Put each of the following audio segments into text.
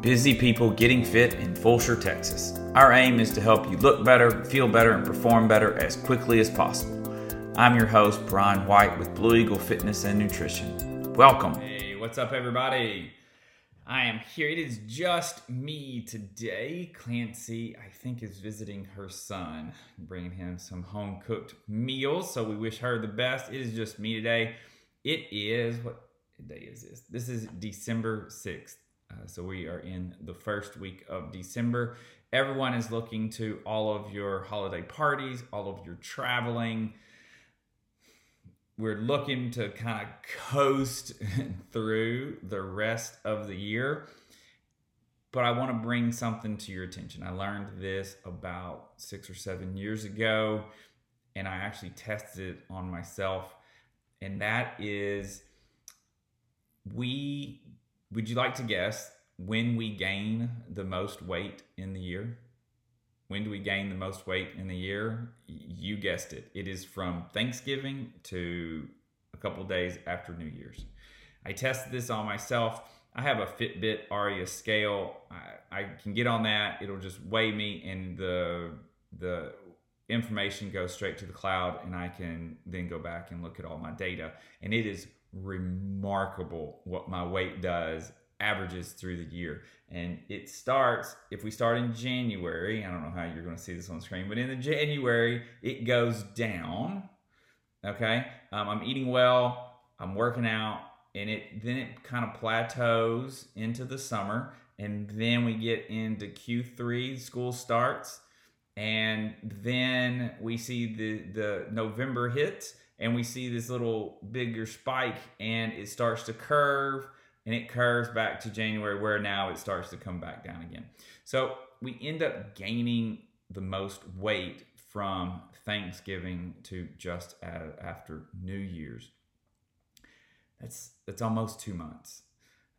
busy people getting fit in Fulshear, Texas. Our aim is to help you look better, feel better, and perform better as quickly as possible. I'm your host, Bryan White with Blue Eagle Fitness and Nutrition. Welcome. Hey, what's up, everybody? I am here. It is just me today. Clancy, I think, is visiting her son, bringing him some home cooked meals. So we wish her the best. It is just me today. It is, what day is this? This is December 6th. Uh, so we are in the first week of December. Everyone is looking to all of your holiday parties, all of your traveling. We're looking to kind of coast through the rest of the year. But I want to bring something to your attention. I learned this about six or seven years ago, and I actually tested it on myself. And that is we would you like to guess when we gain the most weight in the year? When do we gain the most weight in the year? You guessed it. It is from Thanksgiving to a couple days after New Year's. I tested this on myself. I have a Fitbit Aria scale. I, I can get on that. It'll just weigh me, and the the information goes straight to the cloud, and I can then go back and look at all my data. And it is remarkable what my weight does averages through the year. And it starts if we start in january i don't know how you're going to see this on screen but in the january it goes down okay? Um, i'm eating well i'm working out and it then it kind of plateaus into the summer and then we get into q3 school starts and then we see the the november hits and we see this little bigger spike and it starts to curve and it curves back to January where now it starts to come back down again. So we end up gaining the most weight from Thanksgiving to just after New Year's. That's that's almost two months.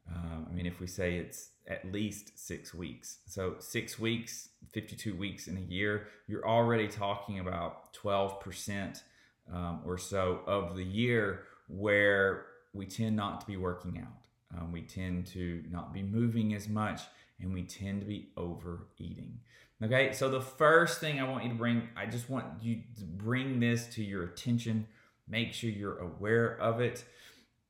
Um, I mean, if we say it's at least six weeks, so six weeks, fifty-two weeks in a year, you're already talking about twelve percent um, or so of the year where we tend not to be working out. Um, we tend to not be moving as much and we tend to be overeating. Okay, so the first thing I want you to bring, I just want you to bring this to your attention. Make sure you're aware of it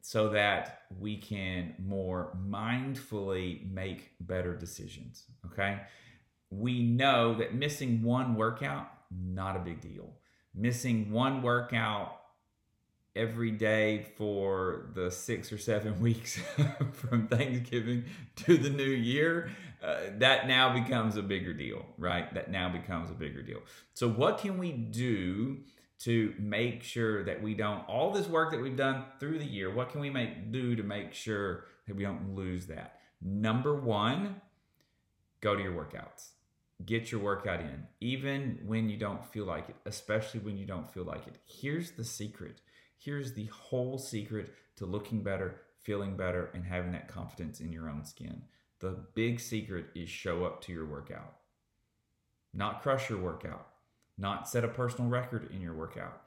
so that we can more mindfully make better decisions. Okay, we know that missing one workout, not a big deal missing one workout every day for the six or seven weeks from Thanksgiving to the new year, uh, that now becomes a bigger deal, right? That now becomes a bigger deal. So, what can we do to make sure that we don't, all this work that we've done through the year, what can we make do to make sure that we don't lose that? Number one, go to your workouts get your workout in, even when you don't feel like it, especially when you don't feel like it. Here's the secret. Here's the whole secret to looking better, feeling better, and having that confidence in your own skin. The big secret is show up to your workout, not crush your workout, not set a personal record in your workout,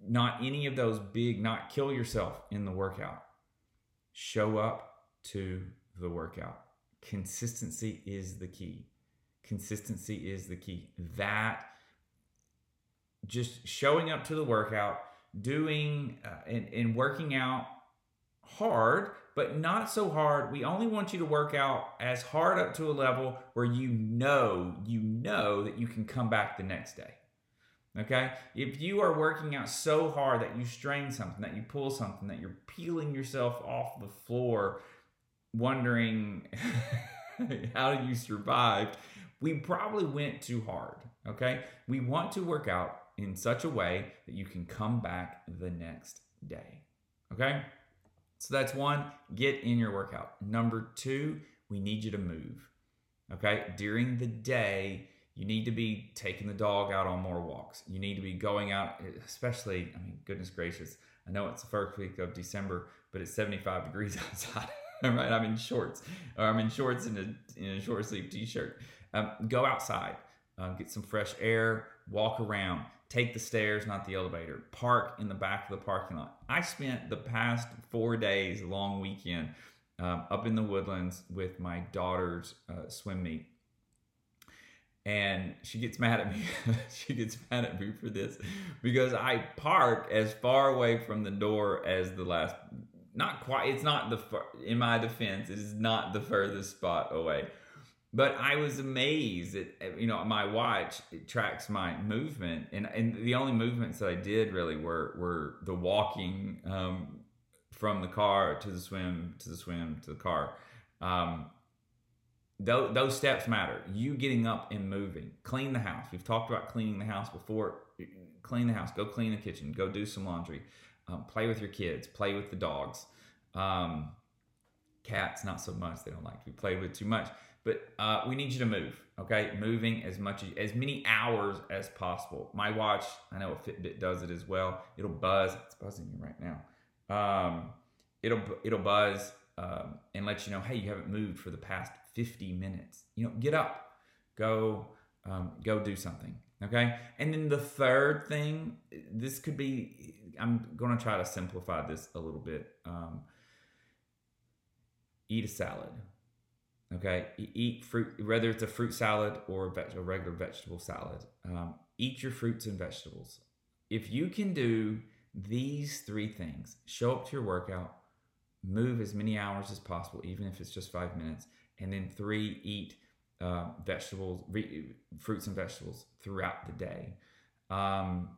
not any of those big, not kill yourself in the workout. Show up to the workout. Consistency is the key consistency is the key. That just showing up to the workout, doing uh, and, and working out hard, but not so hard. We only want you to work out as hard up to a level where you know, you know that you can come back the next day. Okay? If you are working out so hard that you strain something, that you pull something, that you're peeling yourself off the floor, wondering how you survived, we probably went too hard. Okay. We want to work out in such a way that you can come back the next day. Okay. So that's one, get in your workout. Number two, we need you to move. Okay. During the day, you need to be taking the dog out on more walks. You need to be going out, especially, I mean, goodness gracious, I know it's the first week of December, but it's 75 degrees outside. right? I'm in shorts, or I'm in shorts and a, in a short sleeve t shirt. Um, go outside, um, get some fresh air, walk around, take the stairs, not the elevator, park in the back of the parking lot. I spent the past four days, long weekend, um, up in the woodlands with my daughter's uh, swim meet. And she gets mad at me. she gets mad at me for this because I park as far away from the door as the last. Not quite. It's not the. In my defense, it is not the furthest spot away but I was amazed that you know my watch it tracks my movement, and and the only movements that I did really were were the walking um, from the car to the swim to the swim to the car. Um, those, those steps matter. You getting up and moving, clean the house. We've talked about cleaning the house before. Clean the house. Go clean the kitchen. Go do some laundry. Um, play with your kids. Play with the dogs. Um, cats, not so much. They don't like to be played with too much but uh, we need you to move, okay? Moving as much as, as many hours as possible. My watch, I know a Fitbit does it as well. It'll buzz. It's buzzing me right now. Um, it'll it'll buzz um, and let you know, hey, you haven't moved for the past 50 minutes. You know, get up, go um, go do something, okay? And then the third thing, this could be. I'm going to try to simplify this a little bit. Um, eat a salad Okay, eat fruit, whether it's a fruit salad or a, veg- a regular vegetable salad. Um, eat your fruits and vegetables. If you can do these three things, show up to your workout, move as many hours as possible, even if it's just five minutes, and then three, eat uh, vegetables, re- fruits and vegetables throughout the day. Um,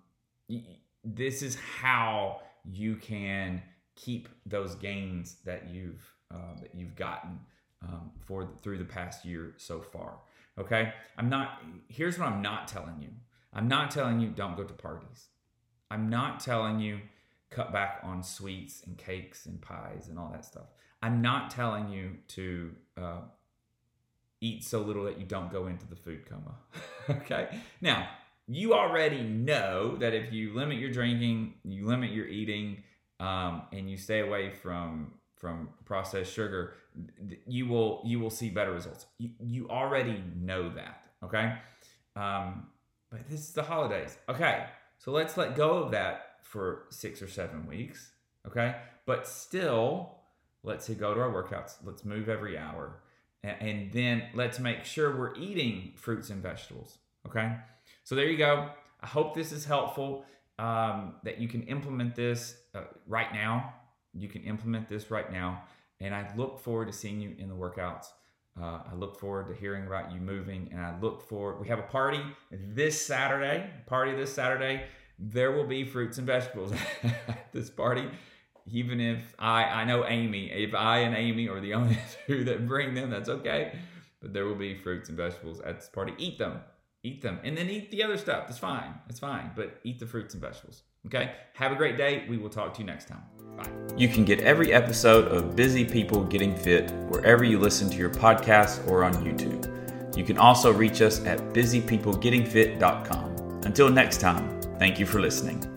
this is how you can keep those gains that you've uh, that you've gotten um, for through the past year so far. Okay, I'm not. Here's what I'm not telling you. I'm not telling you don't go to parties. I'm not telling you cut back on sweets and cakes and pies and all that stuff. I'm not telling you to uh, eat so little that you don't go into the food coma. okay, now you already know that if you limit your drinking, you limit your eating, um, and you stay away from from processed sugar, you will you will see better results. You, you already know that, okay? Um, but this is the holidays, okay? So let's let go of that for six or seven weeks, okay? But still, let's say go to our workouts. Let's move every hour, and, then let's make sure we're eating fruits and vegetables, okay? So there you go. I hope this is helpful. Um, that you can implement this uh, right now you can implement this right now. And I look forward to seeing you in the workouts. Uh, I look forward to hearing about you moving, and I look forward. We have a party this Saturday. Party this Saturday. There will be fruits and vegetables at this party. Even if I, I know Amy, if I and Amy are the only two that bring them, that's okay. But there will be fruits and vegetables at this party. Eat them, eat them, and then eat the other stuff. That's fine. It's fine. But eat the fruits and vegetables. Okay. Have a great day. We will talk to you next time. Bye. You can get every episode of Busy People Getting Fit wherever you listen to your podcast or on YouTube. You can also reach us at busypeoplegettingfit.com. Until next time, thank you for listening.